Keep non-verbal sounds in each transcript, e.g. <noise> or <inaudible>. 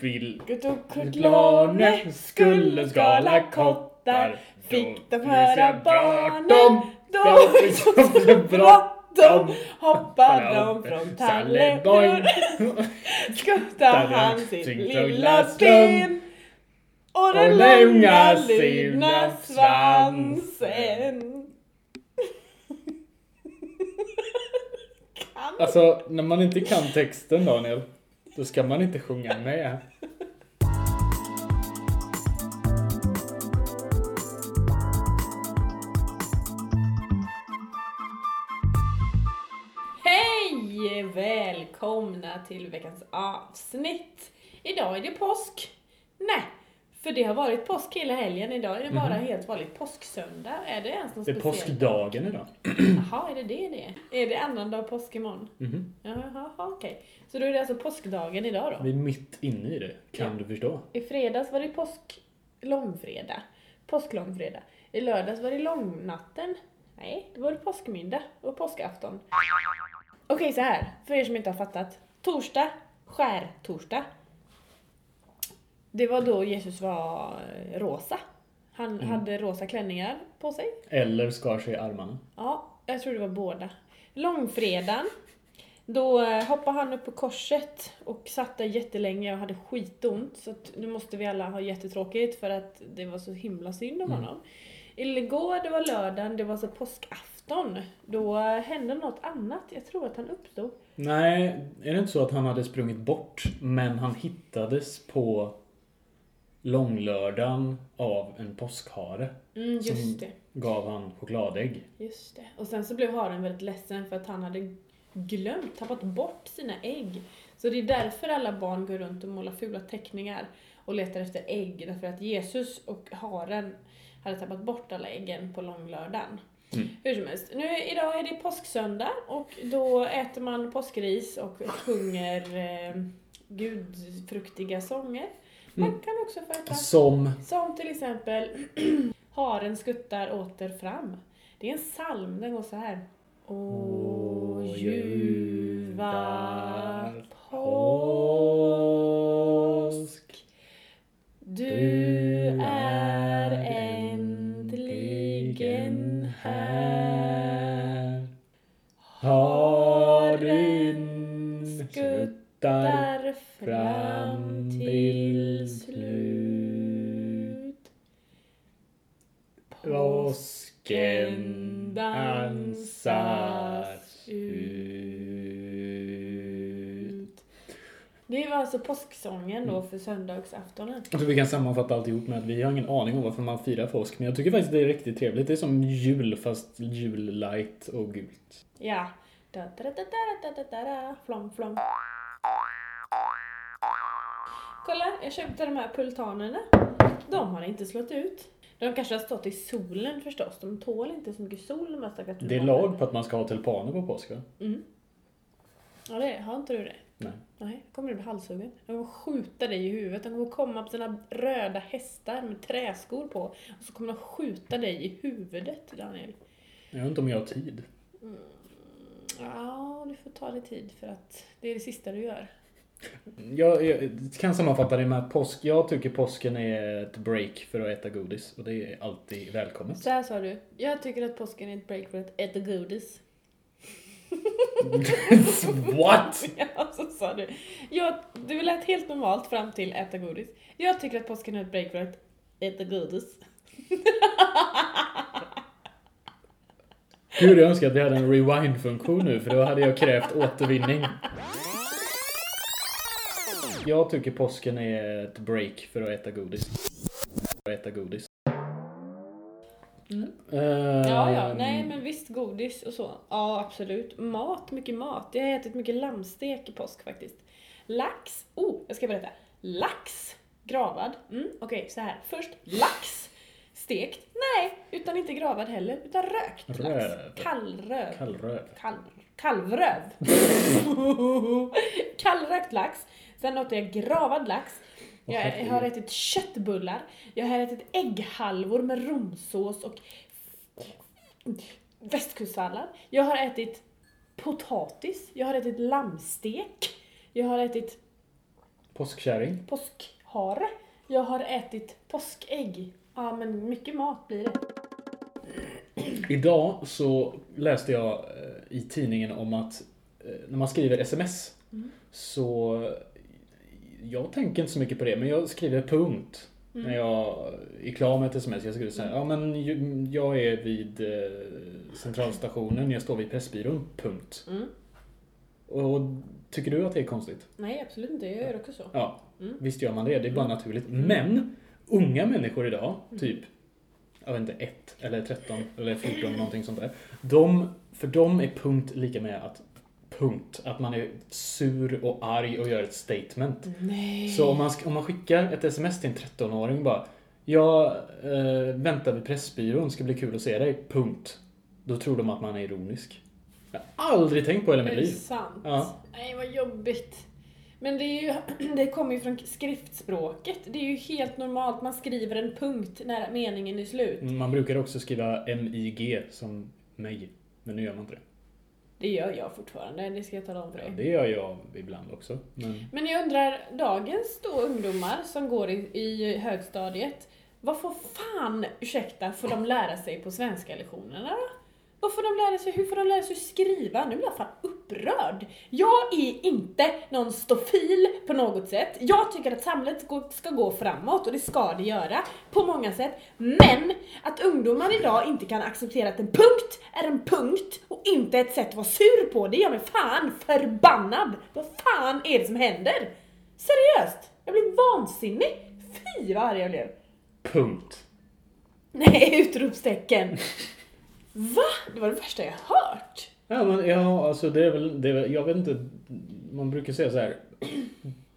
Vilket Lane skulle skala kottar. Fick de höra barnen? Då fick de bråttom Hoppade de från Trelleborg Skuttade han sitt lilla ben och den långa luna svansen. <laughs> Alltså, när man inte kan texten Daniel, då ska man inte sjunga med. Hej! Välkomna till veckans avsnitt. Idag är det påsk. Nej, för det har varit påsk hela helgen. Idag är det bara helt vanligt påsksöndag. Är det ens något Det är speciellt? påskdagen idag. <clears throat> Jaha, är det det det är? Det annan dag påsk imorgon? Mhm. Jaha, okej. Så då är det alltså påskdagen idag då? Vi är mitt inne i det, kan Ja. du förstå? I fredags var det påsk långfredag. Påsklångfredag. I lördags var det långnatten. Nej, det var det påskmiddag och påskafton. Okej, så här. För er som inte har fattat. Torsdag, skärtorsdag. Det var då Jesus var eh, rosa. Han hade rosa klänningar på sig. Eller skar sig i armarna. Ja, jag tror det var båda. Långfredagen, då eh, hoppade han upp på korset och satt där jättelänge och hade skitont. Så att nu måste vi alla ha jättetråkigt för att det var så himla synd om honom. Igår, det var lördagen, det var så påskafton. Då eh, hände något annat. Jag tror att han uppstod. Nej, är det inte så att han hade sprungit bort, men han hittades på långlördagen av en påskhare. Mm, just det. Gav han chokladägg. Just det. Och sen så blev haren väldigt ledsen för att han hade glömt, tappat bort sina ägg. Så det är därför alla barn går runt och målar fula teckningar och letar efter ägg. Därför att Jesus och haren hade tappat bort alla äggen på långlördagen. Mm. Hur som helst. Nu, idag är det påsksöndag och då äter man påskris och sjunger eh, gudfruktiga sånger. Man Mm. kan också få äta Som... som till exempel <clears throat> Haren skuttar åter fram. Det är en psalm, den går så här. O ljuva för söndagsaftonen. Jag tror vi kan sammanfatta alltihop med att vi har ingen aning om varför man firar påsk. Men jag tycker faktiskt det är riktigt trevligt. Det är som jul fast jul-light och gult. Ja. Da, da, da, da, da, da, da, da, flom, flom. Kolla, jag köpte de här pultanerna. De har inte slått ut. De kanske har stått i solen förstås. De tål inte så mycket sol de här stackars Det är lag på att man ska ha tulpaner på påsk va? Mm. Ja, det är, har inte du det? Nej. Nej, kommer du bli halshuggen. De kommer skjuta dig i huvudet. De kommer komma på sina röda hästar med träskor på. Och så kommer de skjuta dig i huvudet, Daniel. Jag vet inte om jag har tid. Ja, du får ta dig tid för att det är det sista du gör. Jag, jag kan sammanfatta det med att påsk, jag tycker påsken är ett break för att äta godis. Och det är alltid välkommet. Så här sa du. Jag tycker att påsken är ett break för att äta godis. <laughs> What? <laughs> Ja, så sa du. Jag, du lät helt normalt fram till äta godis. Jag tycker att påsken är ett break för att äta godis. Gud, jag önskar att vi hade en rewind-funktion nu, för då hade jag krävt återvinning. Jag tycker påsken är ett break för att äta godis. För att äta godis. Mm. Ehm, Ja, ja, nej men visst godis och så. Ja, absolut. Mat, mycket mat. Jag har ätit mycket lammstek i påsk faktiskt. Lax, oh, jag ska berätta. Lax, gravad. Mm, Okej, så här. Först lax, stekt. Nej, utan inte gravad heller, utan rökt lax. Röv. Kallröv. Kallröv. Kall, kalvröv. <laughs> Kallrökt lax. Sen åt jag gravad lax. Jag, har ätit köttbullar. Jag har ätit ägghalvor med romsås och västkustsallad. Jag har ätit potatis. Jag har ätit lammstek. Jag har ätit Påskkärring. Påskhare. Jag har ätit påskägg. Ja, men mycket mat blir det. Idag så läste jag eh, i tidningen om att eh, när man skriver sms Mm. så jag tänker inte så mycket på det, men jag skriver punkt. Mm. När jag är klar med ett sms. Jag så här, ja men jag är vid eh, centralstationen, jag står vid Pressbyrån, punkt. Mm. Och tycker du att det är konstigt? Nej, absolut inte. Jag gör också så. Ja, Mm. visst gör man det. Det är bara naturligt. Mm. Men unga människor idag, Mm. typ jag vet inte, 1 eller 13 eller 14 någonting sånt där. De, för dem är punkt lika med att punkt. Att man är sur och arg och gör ett statement. Nej. Så om man, om man skickar ett sms till en 13-åring bara Jag eh, väntar vid Pressbyrån, ska bli kul att se dig. Punkt. Då tror de att man är ironisk. Jag har aldrig tänkt på det i hela Är mitt det liv. sant? Ja. Nej, vad jobbigt. Men det, är ju, <clears throat> det kommer ju från skriftspråket. Det är ju helt normalt. Man skriver en punkt när meningen är slut. Man brukar också skriva MIG som mig. Men nu gör man inte det. Det gör jag fortfarande. Det ska jag tala om för Ja, dig. det gör jag ibland också. Men Men jag undrar, dagens då ungdomar som går i, i högstadiet, vad får fan, ursäkta, får de lära sig på svenska lektionerna då? Vad får de lära sig, hur får de lära sig skriva? Nu blir jag fan upprörd. Jag är inte någon stofil på något sätt. Jag tycker att samhället ska- ska gå framåt och det ska det göra på många sätt. Men att ungdomar idag inte kan acceptera att en punkt är en punkt och inte ett sätt att vara sur på, det gör mig fan förbannad. Vad fan är det som händer? Seriöst! Jag blir vansinnig. Fy vad arg jag blev. punkt. Nej, <laughs> utropstecken. Va? Det var det värsta jag hört. Ja, men ja, alltså det är väl, det är väl, jag vet inte. Man brukar säga så här. <clears throat>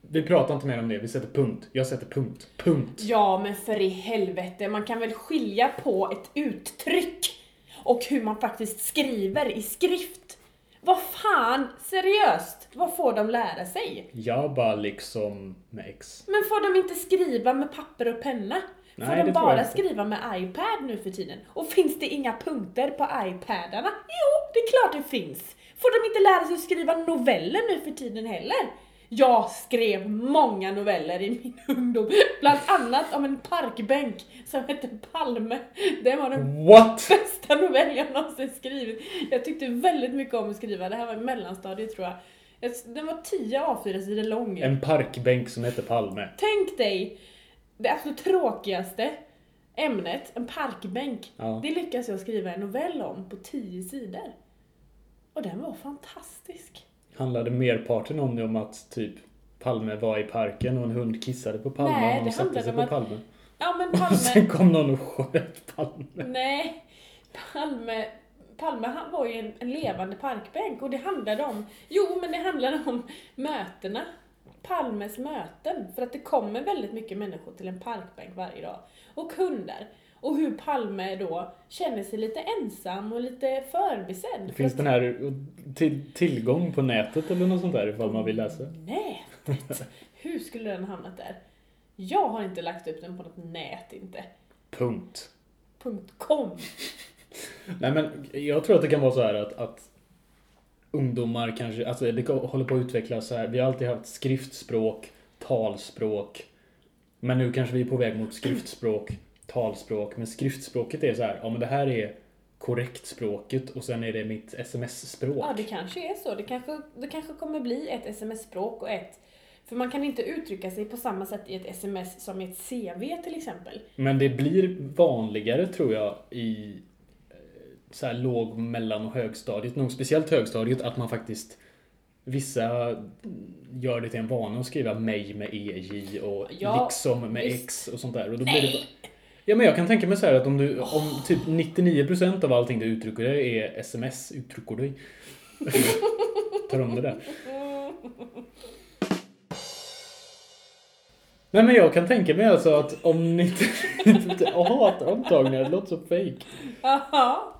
Vi pratar inte mer om det, vi sätter punkt. Jag sätter punkt. Punkt. Ja, men för i helvete, man kan väl skilja på ett uttryck och hur man faktiskt skriver i skrift. Vad fan, seriöst? Vad får de lära sig? Jag bara liksom med X. Men får de inte skriva med papper och penna? Får Nej, de det tror bara skriva med iPad nu för tiden? Och finns det inga punkter på iPadarna? Jo, det är klart det finns! Får de inte lära sig att skriva noveller nu för tiden heller? Jag skrev många noveller i min <laughs> ungdom, bland annat om en parkbänk som hette Palme. Det var den What? bästa novell jag någonsin skrivit. Jag tyckte väldigt mycket om att skriva, det här var i mellanstadiet tror jag. Den var 10 A4-sidor lång. En parkbänk som heter Palme. Tänk dig det absolut tråkigaste ämnet, en parkbänk. Ja. Det lyckas jag skriva en novell om på 10 sidor. Och den var fantastisk. Handlade merparten om det om att typ Palme var i parken och en hund kissade på Palme Nej, och de satte sig på att- Palme. Ja men <laughs> Och Palme, sen kom någon och sköt Palme. nej. Palme, Palme han var ju en, en levande parkbänk och det handlade om, jo men det handlade om mötena. Palmes möten. För att det kommer väldigt mycket människor till en parkbänk varje dag. Och hundar. Och hur Palme då känner sig lite ensam och lite förbisedd. Finns den här till, tillgång på nätet eller något sånt där ifall man vill läsa? Nätet? <laughs> Hur skulle den hamnat där? Jag har inte lagt upp den på något nät inte. Punkt. .com. Nej men jag tror att det kan vara så här att, att ungdomar kanske, alltså det håller på att utvecklas så här. Vi har alltid haft skriftspråk, talspråk. Men nu kanske vi är på väg mot skriftspråk, talspråk. Men skriftspråket är så här, ja men det här är korrekt språket och sen är det mitt sms-språk. Ja, det kanske är så. Det kanske, det kanske kommer bli ett sms-språk och ett... För man kan inte uttrycka sig på samma sätt i ett sms som i ett CV till exempel. Men det blir vanligare tror jag i så här låg, mellan och högstadiet, nog speciellt högstadiet, att man faktiskt Vissa gör det till en vana att skriva mig med EJ och Ja, liksom med visst. X och sånt där. Och då blir det bara... Ja men jag kan tänka mig så här att om du, om typ 99% av allting du uttrycker dig är sms, uttrycker dig. <laughs> Tar om det där. Nej men jag kan tänka mig alltså att om 90... Jag <laughs> hatar omtagningar, det låter så fake. Aha.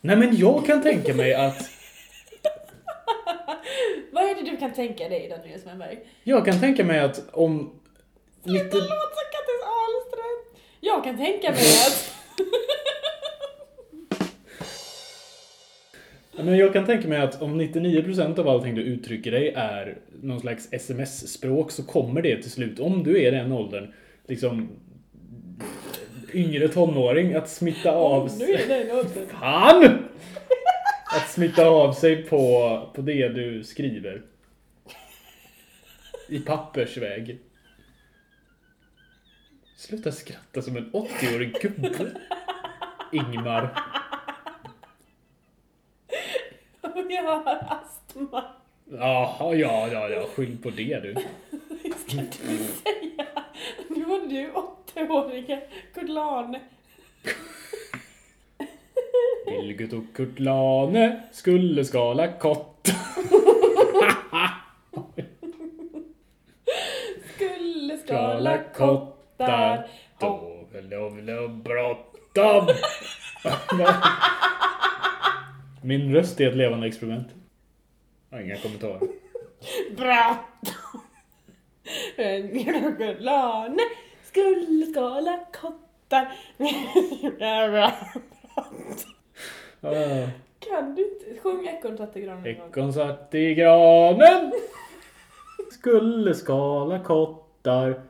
Nej men jag kan tänka mig att <laughs> Vad är det du kan tänka dig Daniel Svenberg? Jag kan tänka mig att om... 90... Sluta låta som Kattis Ahlström! Jag kan tänka mig att... <laughs> Men jag kan tänka mig att om 99% av allting du uttrycker dig är någon slags sms-språk så kommer det till slut, om du är i den åldern, liksom yngre tonåring, att smitta av Nu är det den åldern. Fan! Att smitta av sig på, på det du skriver. I pappersväg. Sluta skratta som en 80-årig gubbe. Ingmar. Jag har astma. Jaha, ja, ja, ja. Skyll på det du. Ska du säga? Nu var du 80-åriga Kurtlane. Vilgot och Kurt Lane skulle skala kott. Skulle Skala kottar. Då vill jag vill jag bråttom. Min röst är ett levande experiment. Jag har inga kommentarer. Bråttom. Kurtlane skulle skala kottar. Ah, Kan du inte? Sjung Ekorn satt i granen. Ekon satt i granen. Skulle skala kottar.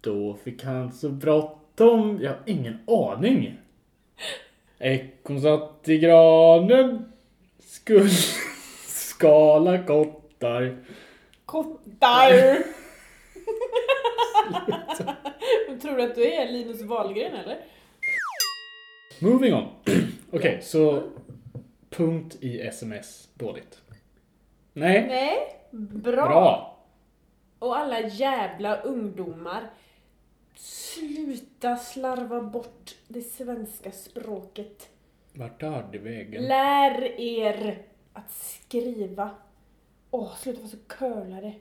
Då fick han så bråttom. Jag har ingen aning. Ekon satt i granen. Skulle skala kottar. Kottar! <laughs> Tror du att du är Linus Wahlgren eller? Moving on. <clears throat> Okej, så punkt i sms. Dåligt. Nej. Nej, bra. Bra. Och alla jävla ungdomar. Sluta slarva bort det svenska språket. Vart tar det vägen? Lär er att skriva. Åh, sluta vara så curlare.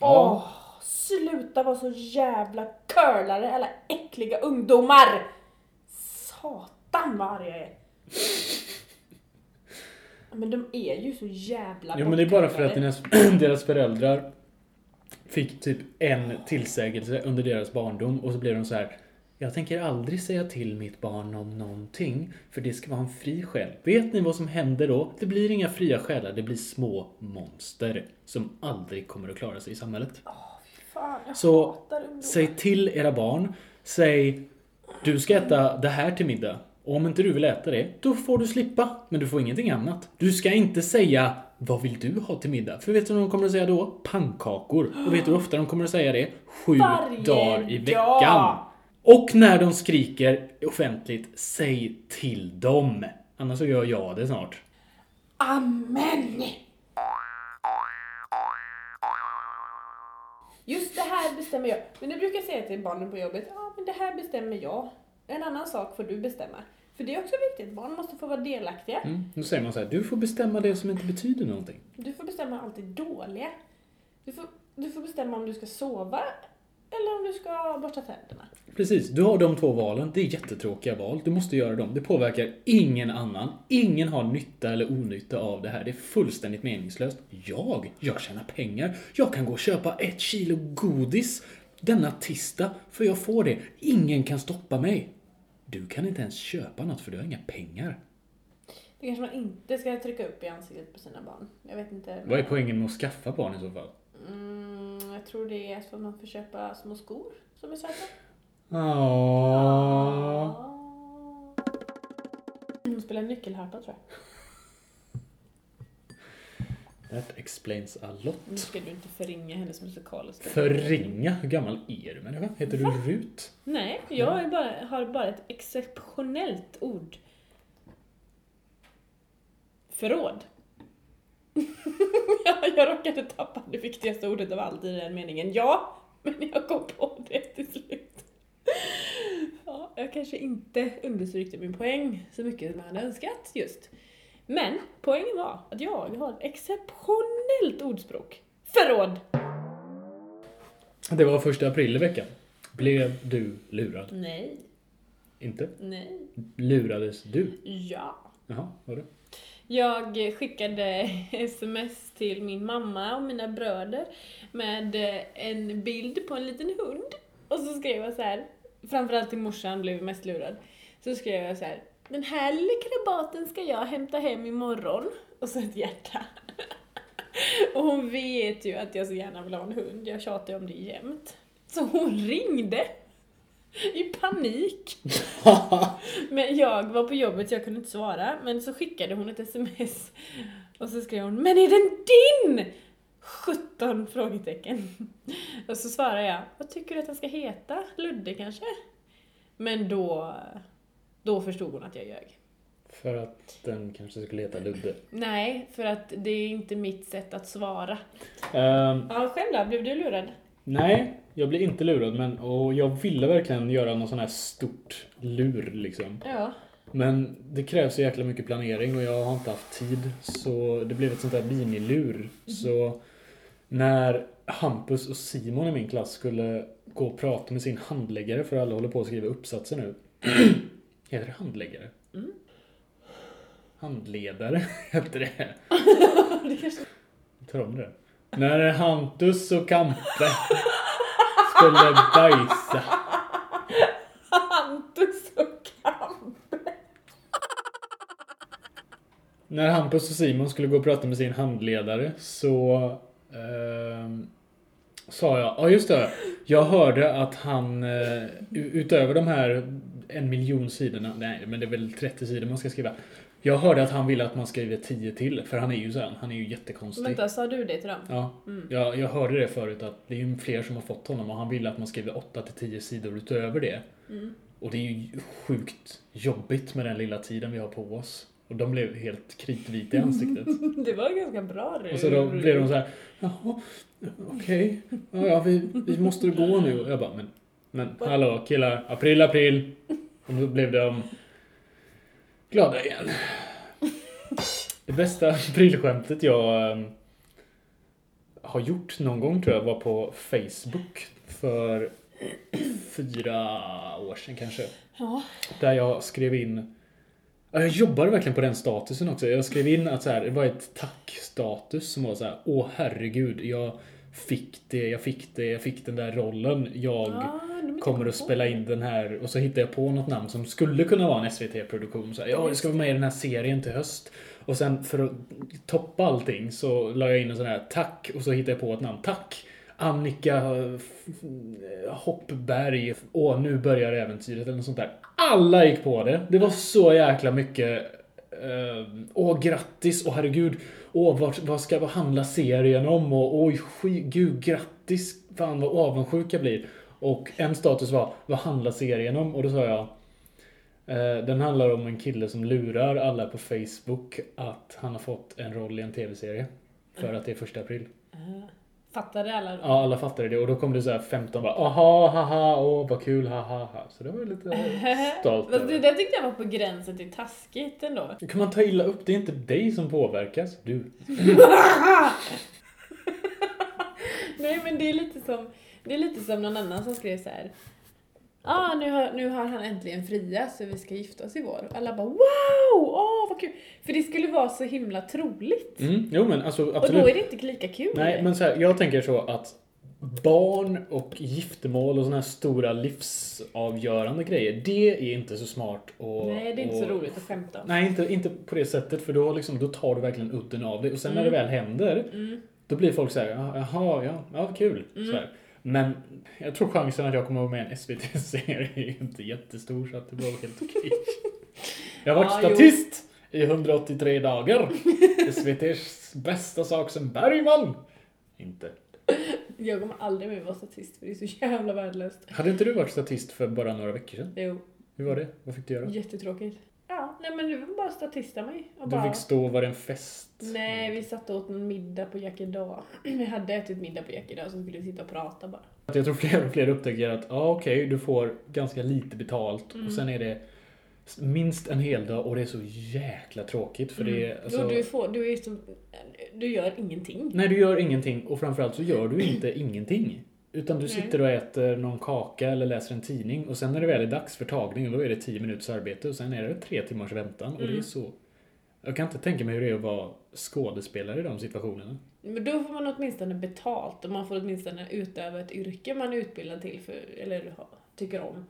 Ja. Åh, sluta vara så jävla curlare alla äckliga ungdomar! Satan vad arg jag är. Men de är ju så jävla Jo men det är bara för att deras, <clears throat> deras föräldrar fick typ en tillsägelse under deras barndom och så blev de så här. Jag tänker aldrig säga till mitt barn om någonting för det ska vara en fri själ. Vet ni vad som händer då? Det blir inga fria själar, det blir små monster som aldrig kommer att klara sig i samhället. Fan, Så. Säg till era barn, säg du ska äta det här till middag. Och om inte du vill äta det, då får du slippa. Men du får ingenting annat. Du ska inte säga vad vill du ha till middag? För vet du vad de kommer att säga då? Pannkakor. Och vet du hur ofta de kommer att säga det? Sju Varje dagar i veckan. dag. Och när de skriker offentligt, säg till dem. Annars så gör jag det snart. Amen! Just det här bestämmer jag. Men det brukar jag säga till barnen på jobbet. Ja, men det här bestämmer jag. En annan sak får du bestämma. För det är också viktigt. Barn måste få vara delaktiga. Mm. Då säger man så här, du får bestämma det som inte betyder någonting. Du får bestämma allt det dåliga. Du får, du får bestämma om du ska sova eller om du ska borsta tänderna. Precis, du har de två valen. Det är jättetråkiga val. Du måste göra dem. Det påverkar ingen annan. Ingen har nytta eller onytta av det här. Det är fullständigt meningslöst. Jag, jag tjänar pengar. Jag kan gå och köpa ett kilo godis denna tisdag, för jag får det. Ingen kan stoppa mig. Du kan inte ens köpa något för du har inga pengar. Det kanske man inte ska trycka upp i ansiktet på sina barn. Jag vet inte. Vad är poängen med att skaffa barn i så fall? Mm, jag tror det är så att man får köpa små skor som är söta. Åh. Hon spelar nyckelharpa tror jag. That explains a lot. Nu ska du inte förringa hennes musikaliska Förringa? Hur gammal är du människa? Heter du Rut? Nej, jag bara, har bara ett exceptionellt ord. Förråd. <laughs> ja, jag råkade tappa det viktigaste ordet av allt i den meningen. Ja, men jag kom på det till slut. Ja, jag kanske inte understrykte min poäng så mycket som jag hade önskat just. Men poängen var att jag har ett exceptionellt ordspråk. Förråd! Det var första april i veckan. Blev du lurad? Nej, Inte? nej, Lurades du? ja. Jaha, vadå? Jag skickade <laughs> sms till min mamma och mina bröder med eh, en bild på en liten hund. Och så skrev jag så här, framförallt till morsan blev mest lurad. Så skrev jag så här, Den här lilla krabaten ska jag hämta hem imorgon. Och så ett hjärta. <laughs> Och hon vet ju att jag så gärna vill ha en hund. Jag tjatar ju om det jämt. Så hon ringde. I panik. <laughs> Men jag var på jobbet så jag kunde inte svara. Men så skickade hon ett sms. Och så skrev hon Men är den din? 17 frågetecken. Och så svarade jag Vad tycker du att den ska heta? Ludde kanske? Men då, då förstod hon att jag ljög. För att den kanske skulle heta Ludde. Nej, för att det är inte mitt sätt att svara. Ehm, Ja, själv då? Blev du lurad? nej, jag blev inte lurad men och jag ville verkligen göra någon sån här stort lur liksom. Ja. Men det krävs så jäkla mycket planering och jag har inte haft tid. Så det blev ett sånt där minilur. Så när Hampus och Simon i min klass skulle gå och prata med sin handläggare, för alla håller på att skriva uppsatser nu. <clears throat> Heter det handläggare? Mm. Handledare <laughs> heter det. <laughs> det kanske... Tar om det. När Hampus och Kampe skulle bajsa. Hampus och Kampe. När Hampus och Simon skulle gå och prata med sin handledare så ehm, sa jag, ja just det, jag hörde att han eh, utöver de här en miljon sidorna, nej men det är väl 30 sidor man ska skriva. Jag hörde att han ville att man skriver 10 till, för han är ju sån, han är ju jättekonstig. Vänta, sa du det till dem? Ja, Mm. jag, jag hörde det förut att det är ju fler som har fått honom och han ville att man skriver 8 till 10 sidor utöver det. Mm. Och det är ju sjukt jobbigt med den lilla tiden vi har på oss. Och de blev helt kritvita i ansiktet. <laughs> Det var ganska bra Och så då blev de så här, jaha, okej, ja, ja vi, vi måste gå nu. Och jag bara, men, men hallå killar, april, april. Och då blev de glada igen. Det bästa aprilskämtet jag eh, har gjort någon gång tror jag var på Facebook för fyra år sedan kanske. Ja. Där jag skrev in Ja, Jag jobbade verkligen på den statusen också. Jag skrev in att så här, det var ett tack-status som var så här, åh herregud, jag fick det, jag fick det, jag fick den där rollen. Jag Ah, kommer kom att spela in den här och så hittade jag på något namn som skulle kunna vara en SVT-produktion. Så här, ja, det ska vara med i den här serien till höst. Och sen för att toppa allting så la jag in en sån här tack och så hittade jag på ett namn. Tack! Annika F- Hoppberg. Åh, nu börjar äventyret eller något sånt där. Alla gick på det. Det var så jäkla mycket eh, Åh, grattis! Åh, herregud! Åh, vad, vad ska vad handla serien om? Och oj, sky, gud, grattis! Fan vad avundsjuk jag blir. Och en status var, vad handlar serien om? Och då sa jag, eh, den handlar om en kille som lurar alla på Facebook att han har fått en roll i en tv-serie. För att det är första april. Uh. Fattade alla då? Ja, alla fattade det och då kom det så här 15 bara aha, haha, åh vad kul, haha, haha. Så det var jag lite <laughs> stolt Fast det där tyckte jag var på gränsen till taskigt ändå. Kan man ta illa upp? Det är inte dig som påverkas, du. <laughs> Nej men det är lite som, det är lite som någon annan som skrev så här. Ah, nu, har, nu har han äntligen friat så vi ska gifta oss i vår. Och alla bara wow! Åh vad kul! För det skulle vara så himla troligt. Mm, jo men alltså Och absolut. då är det inte lika kul. Nej, men så här, jag tänker så att barn och giftermål och såna här stora livsavgörande grejer, det är inte så smart och... Nej, det är inte och, så roligt att skämta om. Nej, inte, inte på det sättet för då, liksom, då tar du verkligen udden av det och sen när det väl händer Mm. då blir folk så här, "Ja, jaha, ja, ja kul. Så här. Men jag tror chansen att jag kommer att vara med i en SVT-serie är inte jättestor så att det var helt okej. Jag har varit Ja, jo. statist i 183 dagar. SVTs bästa sak som Bergman. Inte. Jag kommer aldrig mer vara statist för det är så jävla värdelöst. Hade inte du varit statist för bara några veckor sedan? Jo, Hur var det? Vad fick du göra? jättetråkigt. Nej men du var bara statista mig. Och Du bara... fick stå, var det en fest? Nej, vi satt och åt en middag på Jack idag. <clears throat> Vi hade ätit middag på Jack idag så skulle vi sitta och prata bara. Jag tror fler och fler upptäcker att ja, okej, du får ganska lite betalt Mm. och sen är det minst en hel dag och det är så jäkla tråkigt för det är alltså, Jo, du, får, du, är som, du gör ingenting. Nej, du gör ingenting och framförallt så gör du <clears throat> inte ingenting. Utan du Nej. sitter och äter någon kaka eller läser en tidning och sen när det väl är dags för tagning då är det 10 minuters arbete och sen är det tre timmars väntan och det är Mm. så... Jag kan inte tänka mig hur det är att vara skådespelare i de situationerna. Men då får man åtminstone betalt och man får åtminstone utöva ett yrke man är utbildad till för, eller tycker om.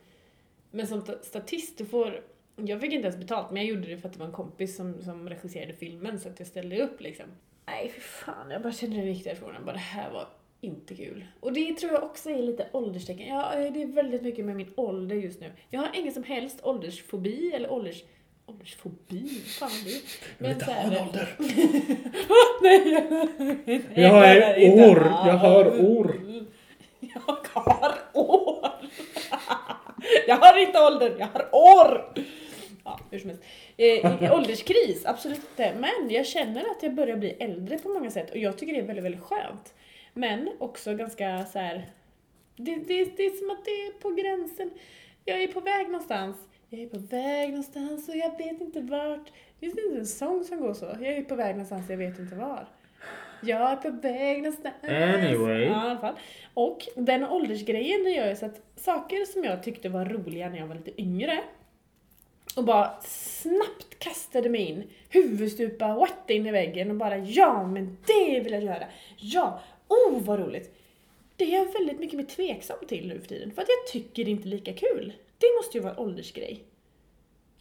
Men som ta- statist, du får Jag fick inte ens betalt, men jag gjorde det för att det var en kompis som, som regisserade filmen så att jag ställde upp liksom. Nej, för fan. Jag bara kände det gick därifrån. Bara, det här var inte kul. Och det tror jag också är lite ålderstecken. Ja, det är väldigt mycket med min ålder just nu. Jag har ingen som helst åldersfobi eller ålders... Åldersfobi? Fan det är Jag vill inte ha en ålder. Nej, <laughs> nej, Jag har år, jag har år. Jag har år. Jag har inte ålder, jag har år. Ja, hur som helst. Eh, ålderskris, absolut inte. Men jag känner att jag börjar bli äldre på många sätt och jag tycker det är väldigt, väldigt skönt. Men också ganska så här. Det, det, det är som att det är på gränsen. Jag är på väg någonstans. Jag är på väg någonstans och jag vet inte vart. Finns det inte en sång som går så? Jag är på väg någonstans, jag vet inte var. Jag är på väg någonstans. Anyway. Ja. Och den åldersgrejen det gör ju så att saker som jag tyckte var roliga när jag var lite yngre och bara snabbt kastade mig in, huvudstupa, what in i väggen och bara ja men det vill jag göra. Ja, oh vad roligt. Det är jag väldigt mycket mer tveksam till nu för tiden för att jag tycker det inte är lika kul. Det måste ju vara en åldersgrej.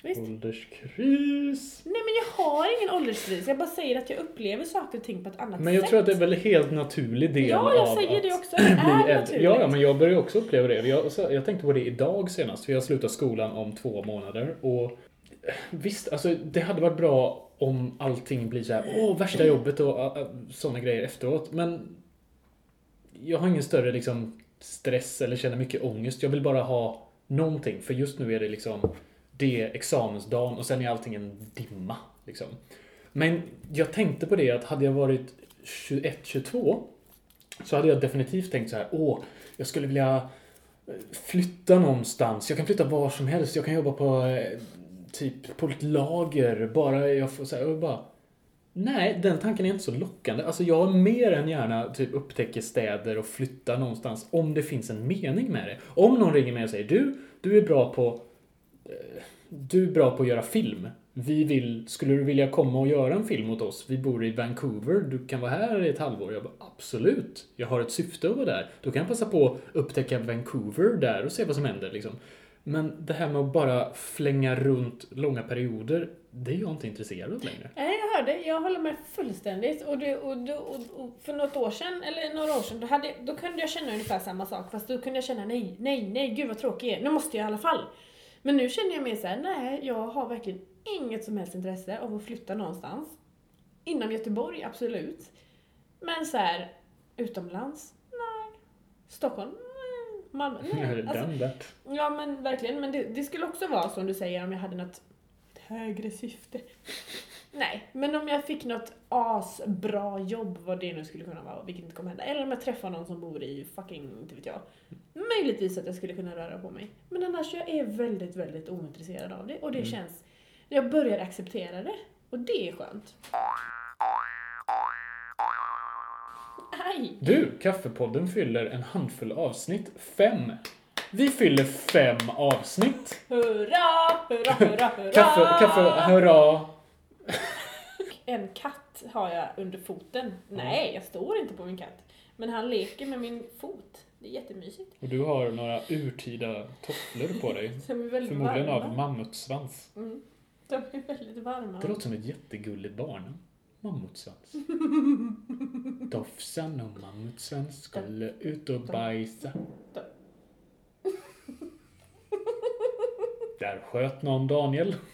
Visst? Ålderskris. Nej men jag har ingen ålderskris, jag bara säger att jag upplever saker och ting på ett annat sätt. Men jag tror att det är väl en helt naturlig del Ja, jag av säger att det också. Det är naturligt. Ja, ja, men jag börjar också uppleva det. Jag, jag tänkte på det idag senast, för jag slutar skolan om två månader. Och eh, visst, alltså det hade varit bra om allting blir så här, åh, värsta jobbet och uh, sådana grejer efteråt. Men jag har ingen större liksom stress eller känner mycket ångest. Jag vill bara ha någonting, för just nu är det liksom det är examensdagen och sen är allting en dimma. Liksom. Men jag tänkte på det att hade jag varit 21-22 så hade jag definitivt tänkt så här, åh, jag skulle vilja eh, flytta någonstans. Jag kan flytta var som helst. Jag kan jobba på eh, typ på ett lager. Bara jag får så här, bara Nej, den tanken är inte så lockande. Alltså jag mer än gärna typ upptäcker städer och flyttar någonstans om det finns en mening med det. Om någon ringer mig och säger du, du är bra på eh, du är bra på att göra film. Vi vill, skulle du vilja komma och göra en film åt oss? Vi bor i Vancouver, du kan vara här i ett halvår. Jag bara, absolut. Jag har ett syfte att vara där. Då kan jag passa på att upptäcka Vancouver där och se vad som händer liksom. Men det här med att bara flänga runt långa perioder, det är jag inte intresserad av längre. Nej, jag hörde. Jag håller med fullständigt. Och, du, och, du, och, och för något år sedan, eller några år sedan, då, hade, då kunde jag känna ungefär samma sak. Fast då kunde jag känna nej, nej, nej, gud vad tråkig jag är. Nu måste jag i alla fall. Men nu känner jag mer såhär, nej, jag har verkligen inget som helst intresse av att flytta någonstans. Inom Göteborg, absolut. Men så här utomlands? Nej. Stockholm? Malmö? <laughs> Nej. Alltså. Ja men verkligen, men det, det skulle också vara som du säger om jag hade något högre syfte. <laughs> Nej, men om jag fick något asbra jobb, vad det nu skulle kunna vara, vilket inte kommer hända. Eller om jag träffar någon som bor i fucking, inte vet jag. Möjligtvis att jag skulle kunna röra på mig. Men annars, jag är väldigt, väldigt ointresserad av det. Och det Mm. känns, jag börjar acceptera det. Och det är skönt. Aj! Du, Kaffepodden fyller en handfull avsnitt. Fem. Vi fyller fem avsnitt. Hurra, hurra, hurra, hurra! Kaffe, kaffe, hurra. <laughs> En katt har jag under foten. Nej, jag står inte på min katt. Men han leker med min fot. Det är jättemysigt. Och du har några urtida tofflor på dig. <laughs> De är väldigt Förmodligen varma. av mammutsvans. Mm. De är väldigt varma. Det låter som ett jättegulligt barn. Mammutsvans. <laughs> Dofsan och mammutsvans skulle ut och bajsa. <laughs> Där sköt någon Daniel. <laughs>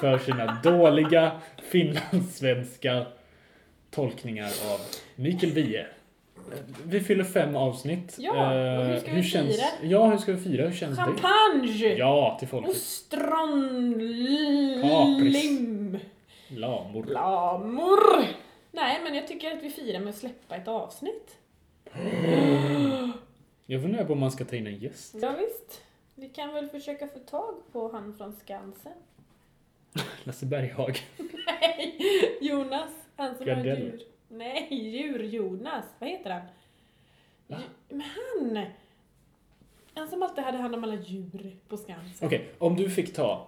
För sina dåliga finlandssvenska tolkningar av Mikael Wiehe. Vi fyller fem avsnitt. Ja, och hur Eh, ska vi känns, fira? Ja, hur ska vi fira? Hur känns det? Champagne! Ja, till folket. Ostronlim! Lamor. Lamor! Nej, men jag tycker att vi firar med att släppa ett avsnitt. <gasps> Jag funderar på om man ska ta in en gäst. Ja, visst. Vi kan väl försöka få tag på han från Skansen. <laughs> Lasse Berghag. <laughs> Nej, Jonas. Han som har Gardell. djur. Nej, djur-Jonas. Vad heter han? Va? Men han! Han som alltid hade hand om alla djur på Skansen. Okej, om du fick ta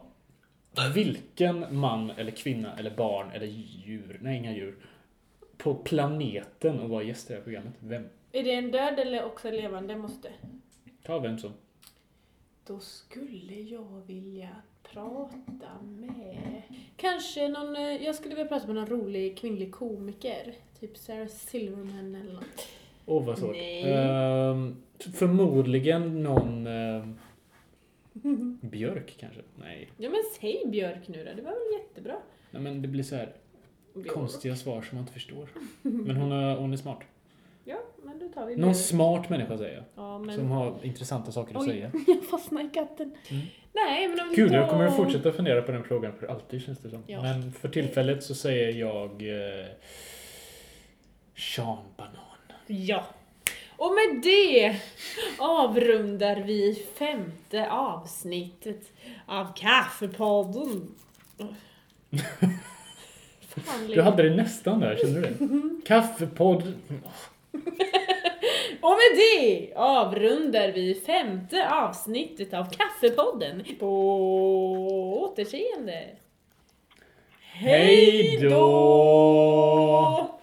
vilken man eller kvinna eller barn eller djur, nej inga djur, på planeten och vara gäst i det här programmet. Vem? Är det en död eller också levande måste? Ta vem som. Då skulle jag vilja prata med... Kanske någon... eh, Jag skulle vilja prata med någon rolig kvinnlig komiker. Typ Sarah Silverman eller något. Åh, vad svårt. Nej. Ehm, förmodligen någon... ehm, <laughs> Björk kanske? Nej. Ja men säg Björk nu då, det var väl jättebra. Nej men det blir så här Björk. konstiga svar som man inte förstår. <laughs> Men hon är, hon är smart. Ja, men då tar vi Någon Björk. smart människa säger jag. Ja, men... Som har intressanta saker att Oj. säga. <laughs> Jag fastnade i katten. Mm. Nej, men om vi Gud, tar... jag kommer att fortsätta fundera på den frågan för alltid känns det som. Ja. Men för tillfället så säger jag... Eh, Sean Banan. Ja. Och med det avrundar vi femte avsnittet av Kaffepodden. Du hade det nästan där, kände du det? <laughs> Kaffepodd. Och med det avrundar vi femte avsnittet av Kaffepodden. På återseende. Hej då!